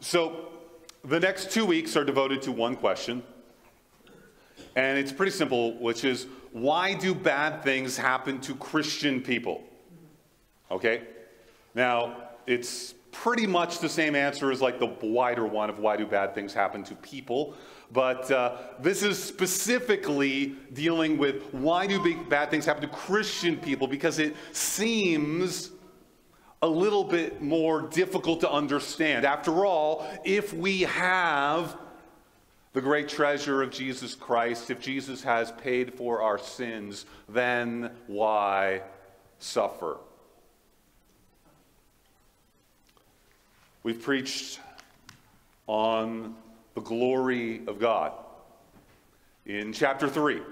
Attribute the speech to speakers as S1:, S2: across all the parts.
S1: So, the next two weeks are devoted to one question. And it's pretty simple, which is why do bad things happen to Christian people? Okay? Now, it's pretty much the same answer as like the wider one of why do bad things happen to people. But uh, this is specifically dealing with why do bad things happen to Christian people because it seems a little bit more difficult to understand. After all, if we have the great treasure of Jesus Christ, if Jesus has paid for our sins, then why suffer? We've preached on the glory of God in chapter 3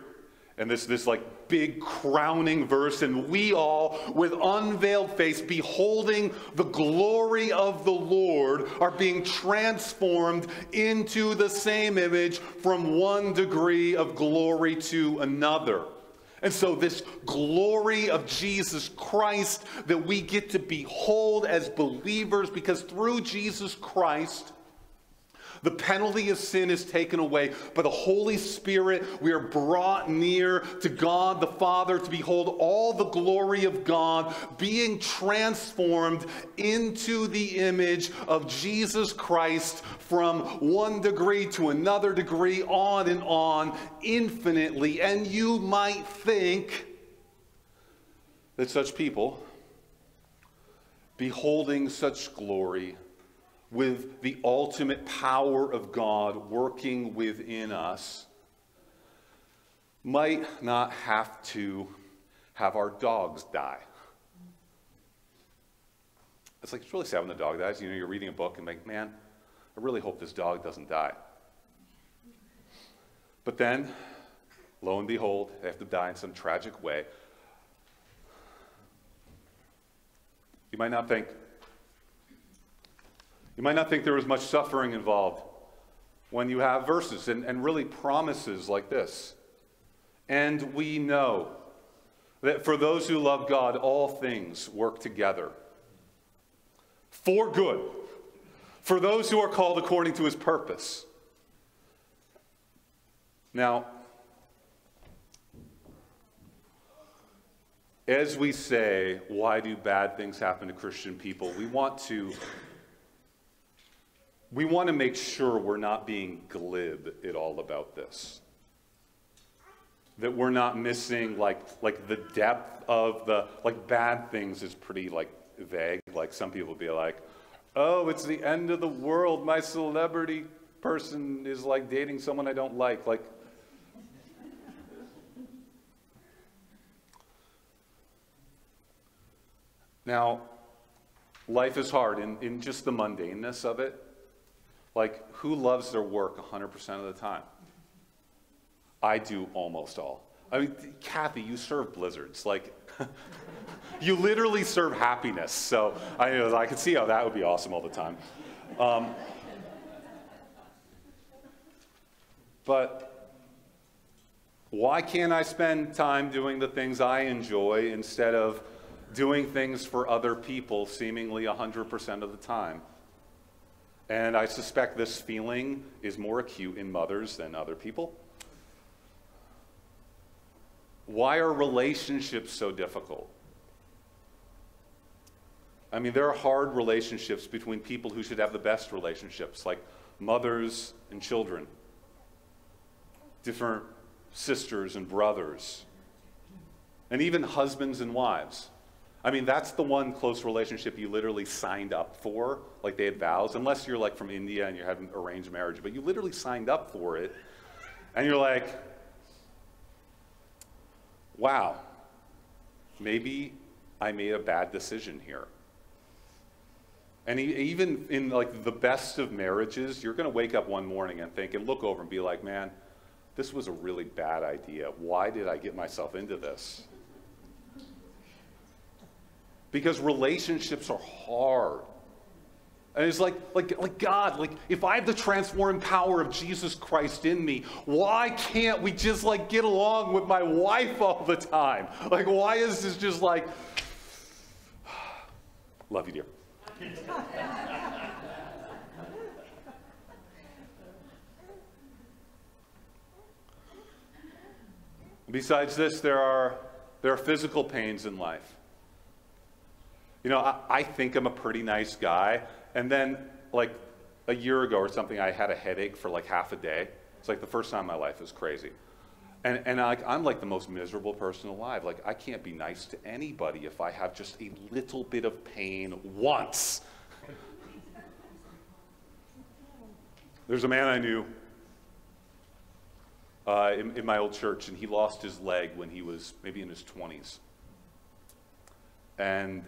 S1: and this, this like big crowning verse, and we all, with unveiled face, beholding the glory of the Lord, are being transformed into the same image from one degree of glory to another. And so, this glory of Jesus Christ that we get to behold as believers, because through Jesus Christ, the penalty of sin is taken away. By the Holy Spirit, we are brought near to God the Father to behold all the glory of God being transformed into the image of Jesus Christ from one degree to another degree, on and on, infinitely. And you might think that such people, beholding such glory, with the ultimate power of God working within us, might not have to have our dogs die. It's like, it's really sad when the dog dies. You know, you're reading a book and like, man, I really hope this dog doesn't die. But then, lo and behold, they have to die in some tragic way. You might not think, you might not think there was much suffering involved when you have verses and, and really promises like this. And we know that for those who love God, all things work together for good, for those who are called according to his purpose. Now, as we say, why do bad things happen to Christian people? We want to we want to make sure we're not being glib at all about this. That we're not missing like like the depth of the like bad things is pretty like vague. Like some people be like, oh, it's the end of the world. My celebrity person is like dating someone I don't like. Like Now, life is hard in, in just the mundaneness of it. Like, who loves their work 100% of the time? I do almost all. I mean, Kathy, you serve blizzards. Like, you literally serve happiness. So I, you know, I could see how that would be awesome all the time. Um, but why can't I spend time doing the things I enjoy instead of doing things for other people seemingly 100% of the time? And I suspect this feeling is more acute in mothers than other people. Why are relationships so difficult? I mean, there are hard relationships between people who should have the best relationships, like mothers and children, different sisters and brothers, and even husbands and wives. I mean, that's the one close relationship you literally signed up for, like they had vows, unless you're like from India and you're having arranged marriage, but you literally signed up for it. And you're like, wow, maybe I made a bad decision here. And even in like the best of marriages, you're going to wake up one morning and think and look over and be like, man, this was a really bad idea. Why did I get myself into this? because relationships are hard. And it's like, like, like God, like if I have the transforming power of Jesus Christ in me, why can't we just like get along with my wife all the time? Like, why is this just like, love you, dear. Besides this, there are, there are physical pains in life. You know, I, I think I'm a pretty nice guy, and then, like, a year ago or something, I had a headache for like half a day. It's like the first time in my life. is crazy. And, and I, I'm like the most miserable person alive. Like, I can't be nice to anybody if I have just a little bit of pain once. There's a man I knew uh, in, in, my old church, and he lost his leg when he was maybe in his 20s. And,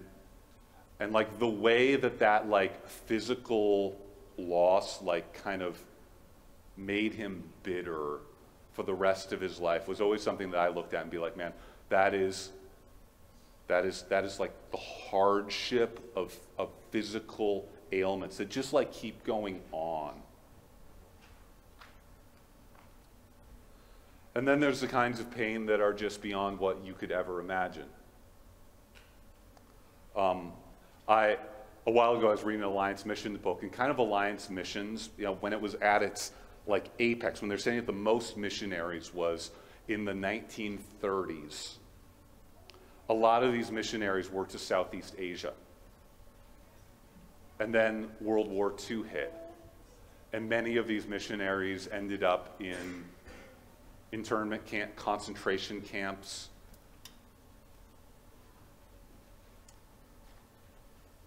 S1: and like the way that that like physical loss like kind of made him bitter for the rest of his life was always something that I looked at and be like, man, that is that is that is like the hardship of, of physical ailments that just like keep going on. And then there's the kinds of pain that are just beyond what you could ever imagine. Um, I, a while ago, I was reading an Alliance Missions book, and kind of Alliance Missions, you know, when it was at its like apex, when they're saying that the most missionaries was in the 1930s. A lot of these missionaries were to Southeast Asia. And then World War II hit. And many of these missionaries ended up in internment camp, concentration camps.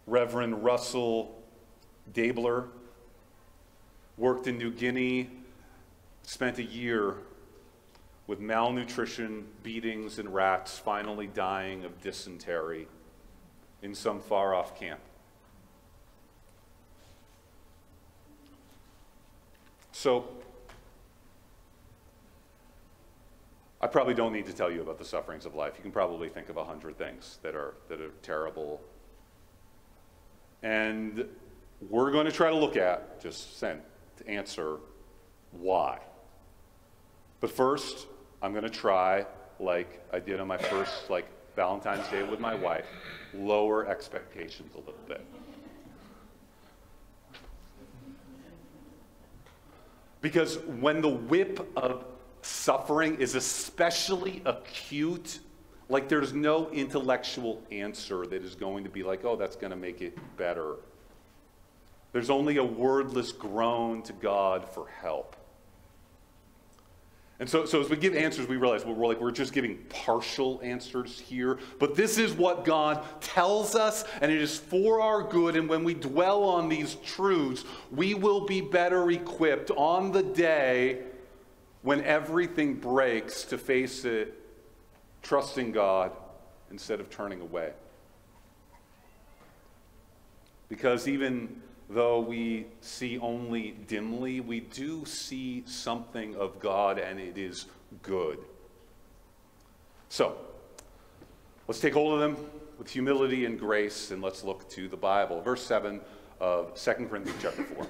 S1: Reverend Russell Deibler worked in New Guinea, spent a year with malnutrition, beatings, and rats, finally dying of dysentery in some far off camp. So, I probably don't need to tell you about the sufferings of life. You can probably think of a hundred things that are, that are terrible. And we're going to try to look at, just send, to answer why. But first, I'm going to try, like I did on my first like Valentine's Day with my wife, lower expectations a little bit. Because when the whip of suffering is especially acute, like there's no intellectual answer that is going to be like, oh, that's going to make it better. There's only a wordless groan to God for help. And so, so as we give answers, we realize we're like we're just giving partial answers here. But this is what God tells us, and it is for our good. And when we dwell on these truths, we will be better equipped on the day when everything breaks to face it, trusting God instead of turning away. Because even though we see only dimly, we do see something of God and it is good. So, let's take hold of them with humility and grace and let's look to the Bible. Verse 7 of 2 Corinthians chapter 4.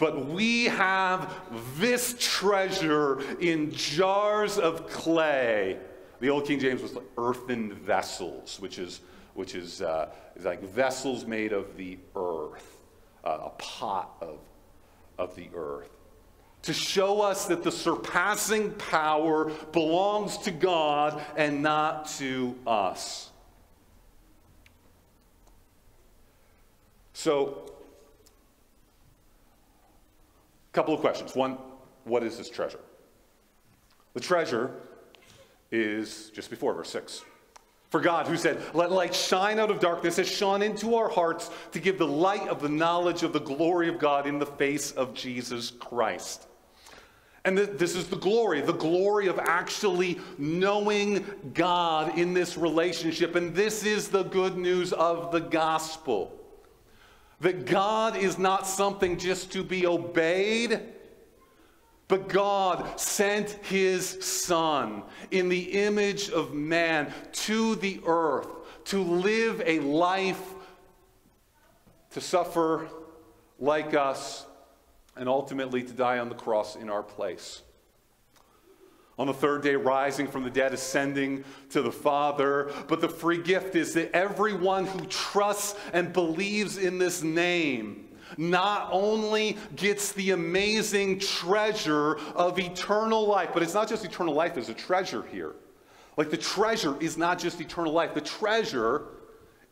S1: But we have this treasure in jars of clay. The old King James was like earthen vessels, which is, which is, uh, like vessels made of the earth, uh, a pot of, of the earth. To show us that the surpassing power belongs to God and not to us. So, couple of questions. One, what is this treasure? The treasure is just before verse 6. For God, who said, Let light shine out of darkness, has shone into our hearts to give the light of the knowledge of the glory of God in the face of Jesus Christ. And this is the glory, the glory of actually knowing God in this relationship. And this is the good news of the gospel. That God is not something just to be obeyed, but God sent his Son in the image of man to the earth to live a life, to suffer like us, and ultimately to die on the cross in our place on the third day rising from the dead, ascending to the Father. But the free gift is that everyone who trusts and believes in this name not only gets the amazing treasure of eternal life, but it's not just eternal life as a treasure here. Like the treasure is not just eternal life, the treasure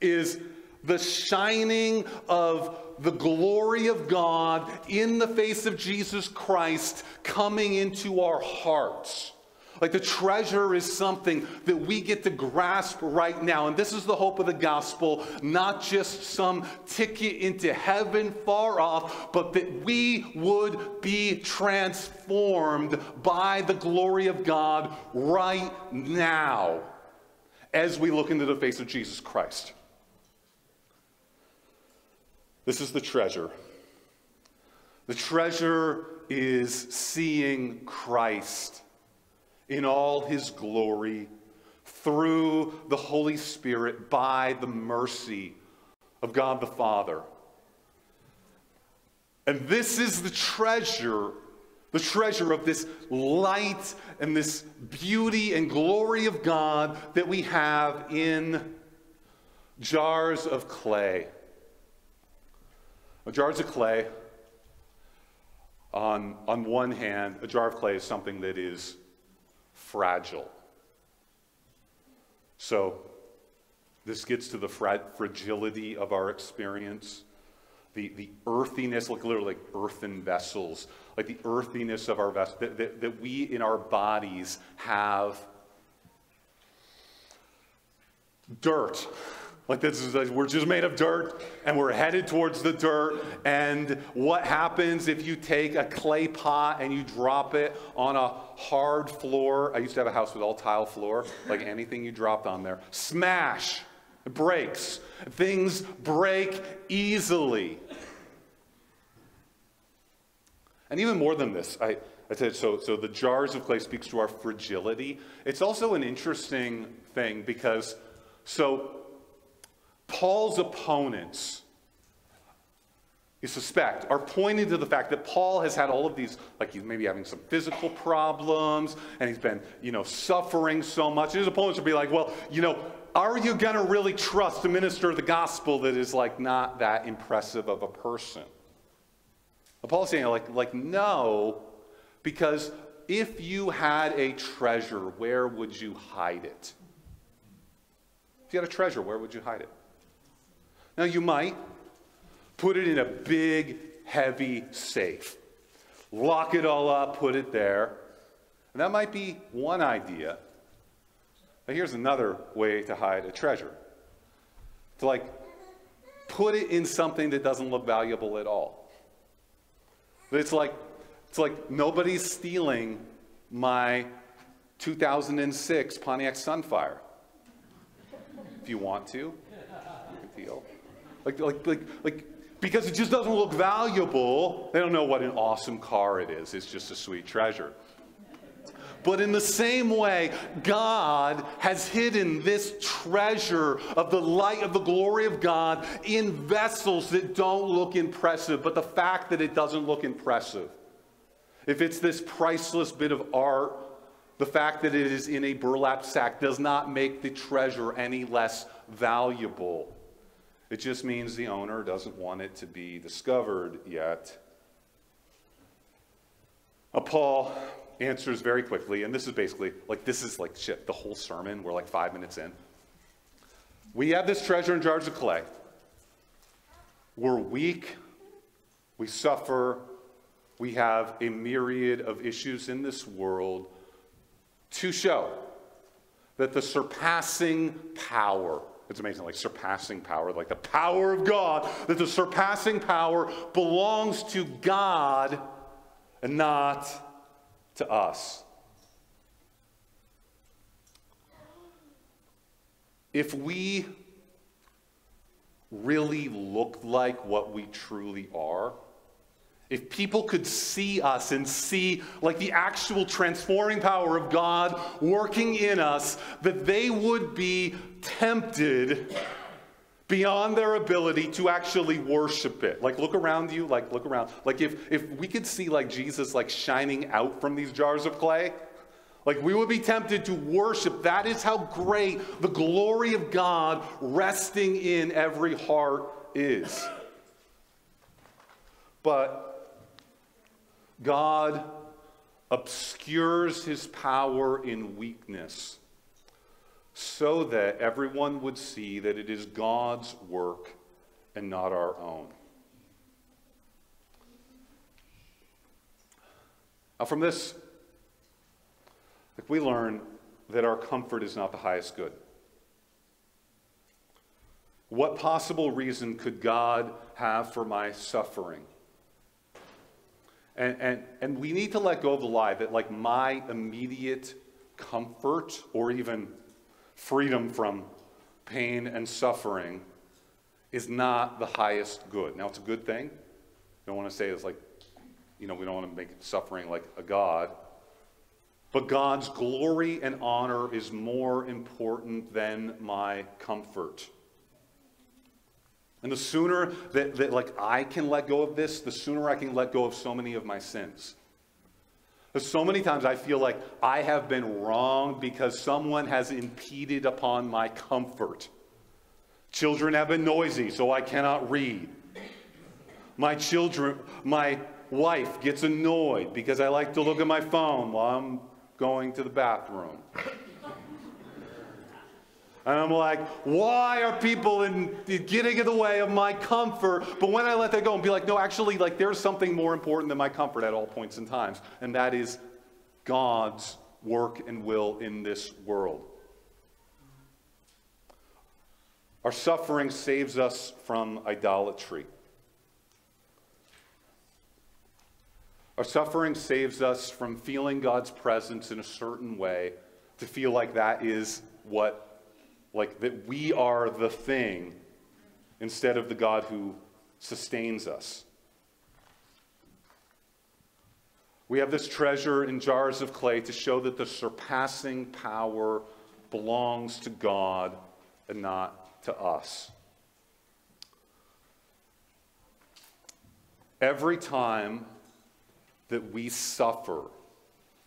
S1: is the shining of the glory of God in the face of Jesus Christ coming into our hearts. Like the treasure is something that we get to grasp right now. And this is the hope of the gospel, not just some ticket into heaven far off, but that we would be transformed by the glory of God right now as we look into the face of Jesus Christ. This is the treasure. The treasure is seeing Christ in all his glory through the Holy Spirit by the mercy of God the Father. And this is the treasure, the treasure of this light and this beauty and glory of God that we have in jars of clay. Jars of clay, on, on one hand, a jar of clay is something that is fragile. So, this gets to the fragility of our experience, the, the earthiness, like literally like earthen vessels, like the earthiness of our vessels, that, that, that we in our bodies have dirt like this is like, we're just made of dirt and we're headed towards the dirt. And what happens if you take a clay pot and you drop it on a hard floor? I used to have a house with all tile floor, like anything you dropped on there, smash, it breaks. Things break easily. And even more than this, I, I said, so, so the jars of clay speaks to our fragility. It's also an interesting thing because, so Paul's opponents, you suspect, are pointing to the fact that Paul has had all of these, like he's maybe having some physical problems and he's been, you know, suffering so much. His opponents will be like, well, you know, are you going to really trust a minister of the gospel that is like not that impressive of a person? But Paul's saying, like, like, no, because if you had a treasure, where would you hide it? If you had a treasure, where would you hide it? Now, you might put it in a big, heavy safe, lock it all up, put it there. And that might be one idea. But here's another way to hide a treasure to like put it in something that doesn't look valuable at all. It's like, it's like nobody's stealing my 2006 Pontiac Sunfire. If you want to, deal. Like, like, like, like, because it just doesn't look valuable. They don't know what an awesome car it is. It's just a sweet treasure. But in the same way, God has hidden this treasure of the light of the glory of God in vessels that don't look impressive. But the fact that it doesn't look impressive, if it's this priceless bit of art, the fact that it is in a burlap sack does not make the treasure any less valuable. It just means the owner doesn't want it to be discovered yet. Now, Paul answers very quickly, and this is basically like this is like shit, the whole sermon. We're like five minutes in. We have this treasure in jars of clay. We're weak, we suffer, we have a myriad of issues in this world to show that the surpassing power it's amazing, like surpassing power, like the power of God, that the surpassing power belongs to God and not to us. If we really look like what we truly are, if people could see us and see like the actual transforming power of God working in us, that they would be tempted beyond their ability to actually worship it. Like look around you, like look around. Like if if we could see like Jesus like shining out from these jars of clay, like we would be tempted to worship. That is how great the glory of God resting in every heart is. But God obscures his power in weakness so that everyone would see that it is God's work and not our own. Now, from this, we learn that our comfort is not the highest good. What possible reason could God have for my suffering? And, and, and we need to let go of the lie that, like, my immediate comfort or even freedom from pain and suffering is not the highest good. Now, it's a good thing. I don't want to say it's like, you know, we don't want to make suffering like a God. But God's glory and honor is more important than my comfort. And the sooner that, that like I can let go of this, the sooner I can let go of so many of my sins. Because so many times I feel like I have been wrong because someone has impeded upon my comfort. Children have been noisy, so I cannot read. My children, my wife gets annoyed because I like to look at my phone while I'm going to the bathroom. And I'm like, why are people in, getting in the way of my comfort? But when I let that go and be like, no, actually, like there's something more important than my comfort at all points in times, and that is God's work and will in this world. Our suffering saves us from idolatry. Our suffering saves us from feeling God's presence in a certain way, to feel like that is what like that we are the thing instead of the God who sustains us. We have this treasure in jars of clay to show that the surpassing power belongs to God and not to us. Every time that we suffer,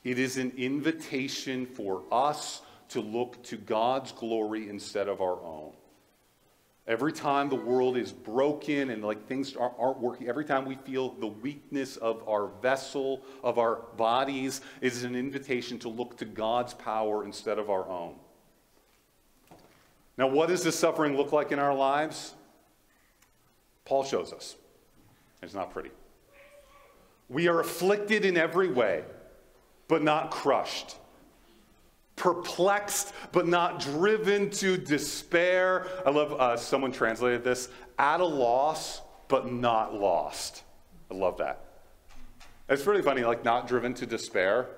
S1: it is an invitation for us to look to God's glory instead of our own. Every time the world is broken and like things aren't working, every time we feel the weakness of our vessel, of our bodies, is an invitation to look to God's power instead of our own. Now, what does this suffering look like in our lives? Paul shows us. It's not pretty. We are afflicted in every way, but not crushed perplexed but not driven to despair. I love uh, someone translated this at a loss but not lost. I love that. It's really funny, like not driven to despair.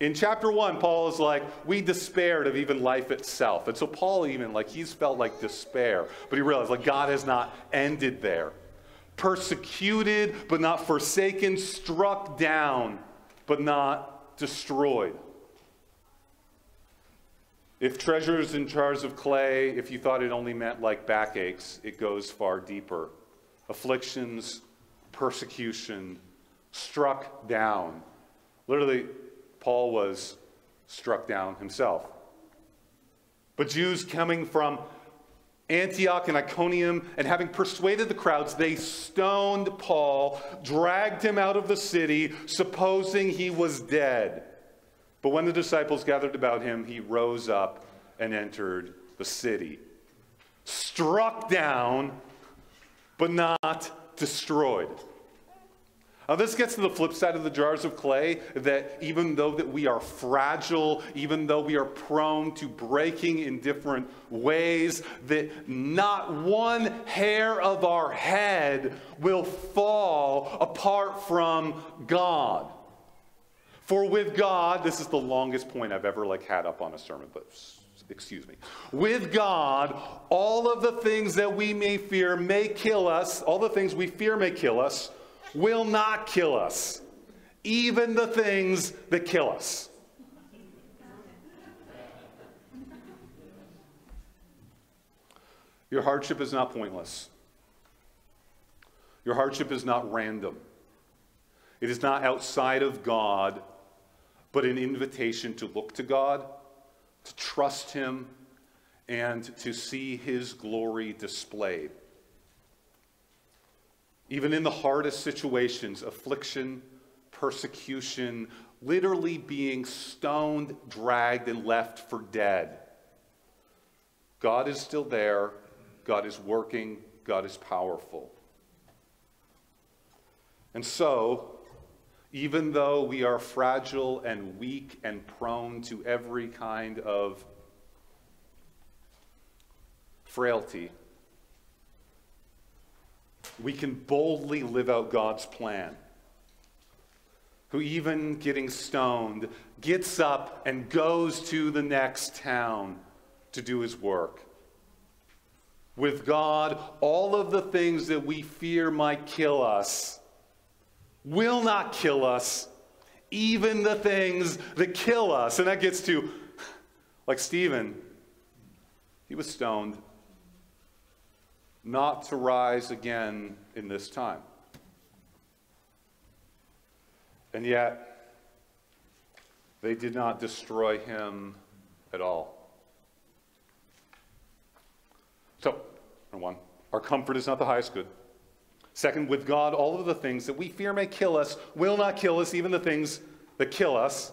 S1: In chapter one, Paul is like, we despaired of even life itself. And so Paul even, like, he's felt like despair, but he realized, like, God has not ended there. Persecuted, but not forsaken, struck down, but not destroyed. If treasures in jars of clay, if you thought it only meant like backaches, it goes far deeper. Afflictions, persecution, struck down. Literally, Paul was struck down himself. But Jews coming from Antioch and Iconium and having persuaded the crowds, they stoned Paul, dragged him out of the city, supposing he was dead. But when the disciples gathered about him, he rose up and entered the city. Struck down, but not destroyed. Now this gets to the flip side of the jars of clay that even though that we are fragile, even though we are prone to breaking in different ways, that not one hair of our head will fall apart from God. For with God, this is the longest point I've ever like had up on a sermon, but excuse me. With God, all of the things that we may fear may kill us, all the things we fear may kill us, will not kill us. Even the things that kill us. Your hardship is not pointless. Your hardship is not random. It is not outside of God but an invitation to look to God, to trust Him, and to see His glory displayed. even in the hardest situations, affliction, persecution, literally being stoned, dragged, and left for dead. God is still there. God is working. God is powerful. And so, even though we are fragile and weak and prone to every kind of frailty, we can boldly live out God's plan. Who, even getting stoned, gets up and goes to the next town to do his work. With God, all of the things that we fear might kill us will not kill us, even the things that kill us. And that gets to, like Stephen, he was stoned not to rise again in this time. And yet, they did not destroy him at all. So, number one, our comfort is not the highest good. Second, with God, all of the things that we fear may kill us will not kill us, even the things that kill us.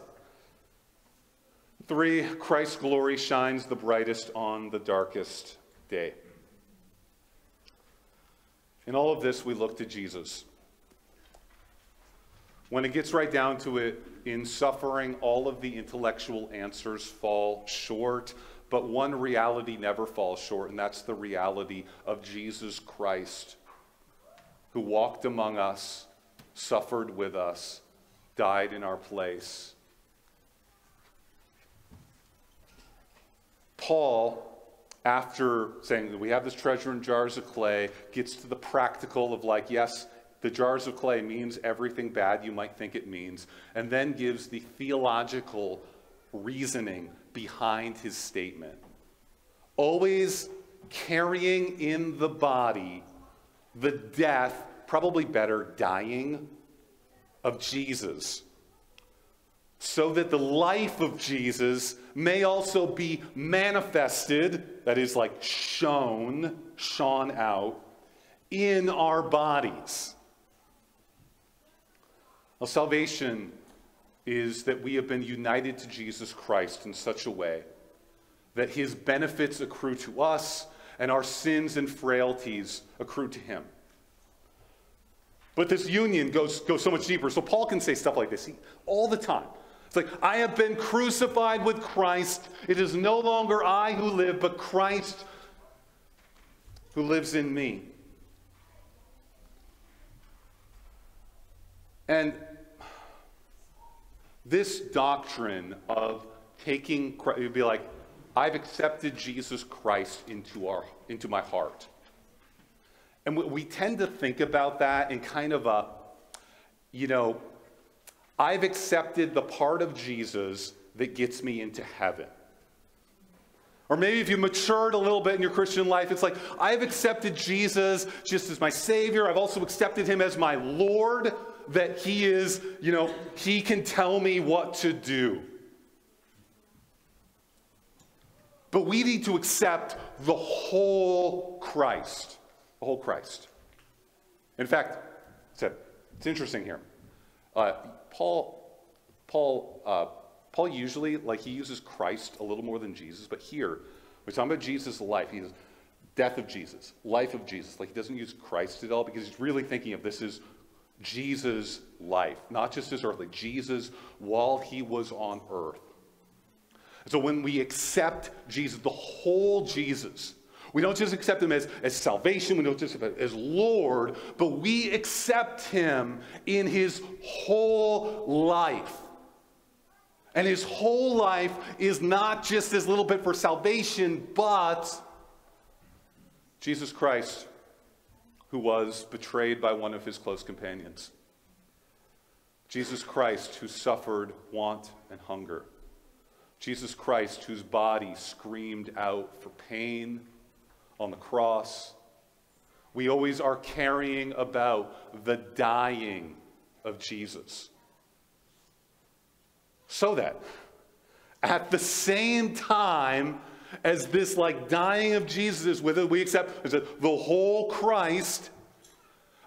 S1: Three, Christ's glory shines the brightest on the darkest day. In all of this, we look to Jesus. When it gets right down to it, in suffering, all of the intellectual answers fall short, but one reality never falls short, and that's the reality of Jesus Christ, who walked among us, suffered with us, died in our place. Paul after saying that we have this treasure in jars of clay, gets to the practical of like, yes, the jars of clay means everything bad you might think it means, and then gives the theological reasoning behind his statement. Always carrying in the body the death, probably better, dying of Jesus so that the life of Jesus may also be manifested, that is, like shown, shone out, in our bodies. Well, salvation is that we have been united to Jesus Christ in such a way that his benefits accrue to us and our sins and frailties accrue to him. But this union goes, goes so much deeper. So Paul can say stuff like this all the time. It's like, I have been crucified with Christ. It is no longer I who live, but Christ who lives in me. And this doctrine of taking Christ, would be like, I've accepted Jesus Christ into, our, into my heart. And we tend to think about that in kind of a, you know, I've accepted the part of Jesus that gets me into heaven. Or maybe if you matured a little bit in your Christian life, it's like, I've accepted Jesus just as my Savior. I've also accepted Him as my Lord, that He is, you know, He can tell me what to do. But we need to accept the whole Christ. The whole Christ. In fact, it's interesting here. Uh, Paul, Paul, uh, Paul usually, like, he uses Christ a little more than Jesus, but here, we're talking about Jesus' life. He's death of Jesus, life of Jesus. Like, he doesn't use Christ at all because he's really thinking of this as Jesus' life, not just his earthly, Jesus while he was on earth. So when we accept Jesus, the whole Jesus, we don't just accept him as, as salvation, we don't just accept him as Lord, but we accept him in his whole life. And his whole life is not just this little bit for salvation, but Jesus Christ, who was betrayed by one of his close companions. Jesus Christ, who suffered want and hunger. Jesus Christ, whose body screamed out for pain on the cross. We always are carrying about the dying of Jesus. So that at the same time as this like dying of Jesus it, we accept the whole Christ.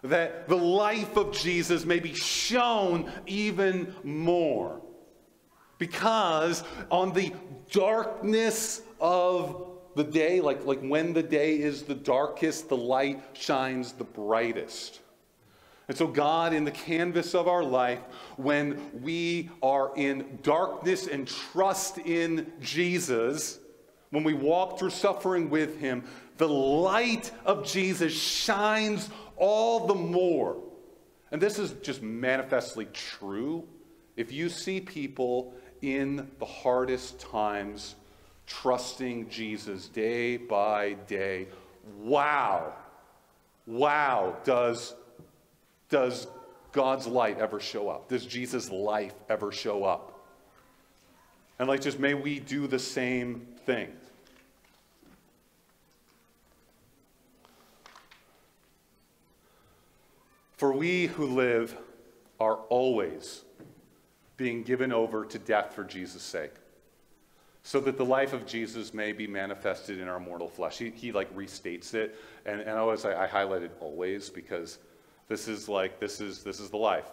S1: that the life of Jesus may be shown even more. Because on the darkness of the day, like, like when the day is the darkest, the light shines the brightest. And so, God, in the canvas of our life, when we are in darkness and trust in Jesus, when we walk through suffering with Him, the light of Jesus shines all the more. And this is just manifestly true. If you see people in the hardest times trusting Jesus day by day, wow, wow, does does God's light ever show up? Does Jesus' life ever show up? And like, just may we do the same thing. For we who live are always being given over to death for Jesus' sake, so that the life of Jesus may be manifested in our mortal flesh. He, he like restates it, and, and I always I, I highlighted always because this is like, this is, this is the life.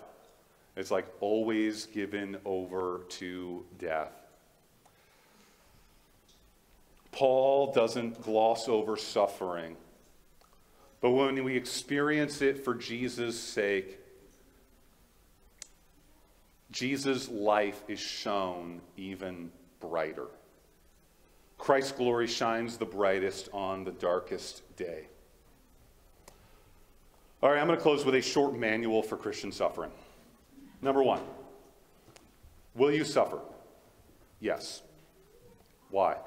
S1: It's like always given over to death. Paul doesn't gloss over suffering, but when we experience it for Jesus' sake, Jesus' life is shown even brighter. Christ's glory shines the brightest on the darkest day. All right, I'm going to close with a short manual for Christian suffering. Number one, will you suffer? Yes. Why?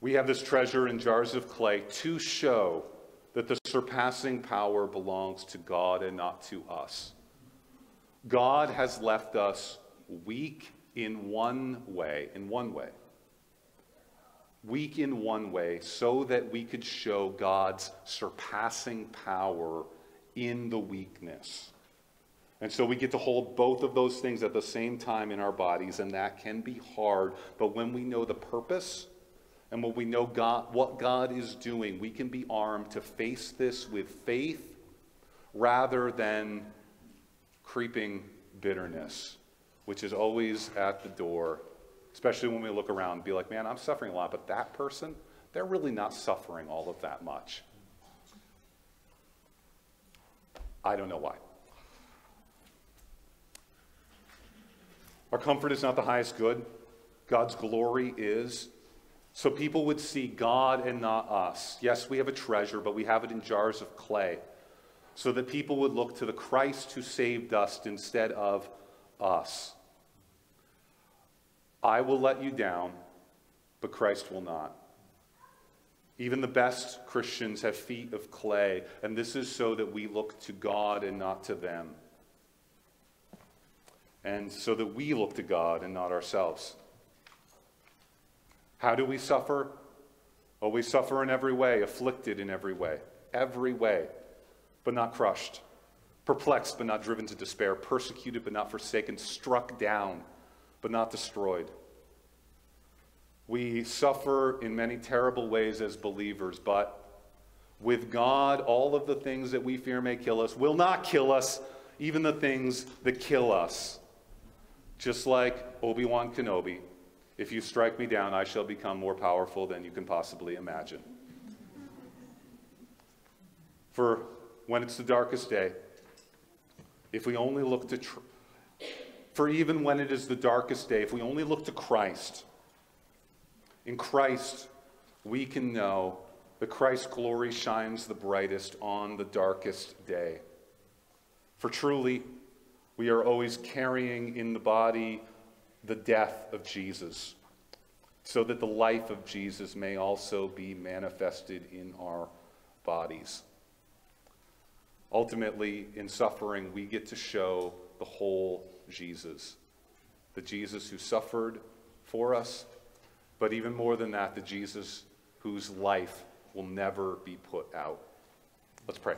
S1: We have this treasure in jars of clay to show that the surpassing power belongs to God and not to us. God has left us weak in one way, in one way weak in one way so that we could show God's surpassing power in the weakness. And so we get to hold both of those things at the same time in our bodies, and that can be hard. But when we know the purpose and when we know God, what God is doing, we can be armed to face this with faith rather than creeping bitterness, which is always at the door especially when we look around and be like, man, I'm suffering a lot, but that person, they're really not suffering all of that much. I don't know why. Our comfort is not the highest good. God's glory is. So people would see God and not us. Yes, we have a treasure, but we have it in jars of clay. So that people would look to the Christ who saved us instead of us. I will let you down, but Christ will not. Even the best Christians have feet of clay, and this is so that we look to God and not to them. And so that we look to God and not ourselves. How do we suffer? Oh, we suffer in every way, afflicted in every way, every way, but not crushed, perplexed but not driven to despair, persecuted but not forsaken, struck down but not destroyed. We suffer in many terrible ways as believers, but with God, all of the things that we fear may kill us will not kill us, even the things that kill us. Just like Obi Wan Kenobi, if you strike me down, I shall become more powerful than you can possibly imagine. For when it's the darkest day, if we only look to, for even when it is the darkest day, if we only look to Christ, in Christ, we can know that Christ's glory shines the brightest on the darkest day. For truly, we are always carrying in the body the death of Jesus, so that the life of Jesus may also be manifested in our bodies. Ultimately, in suffering, we get to show the whole Jesus. The Jesus who suffered for us, but even more than that, the Jesus whose life will never be put out. Let's pray.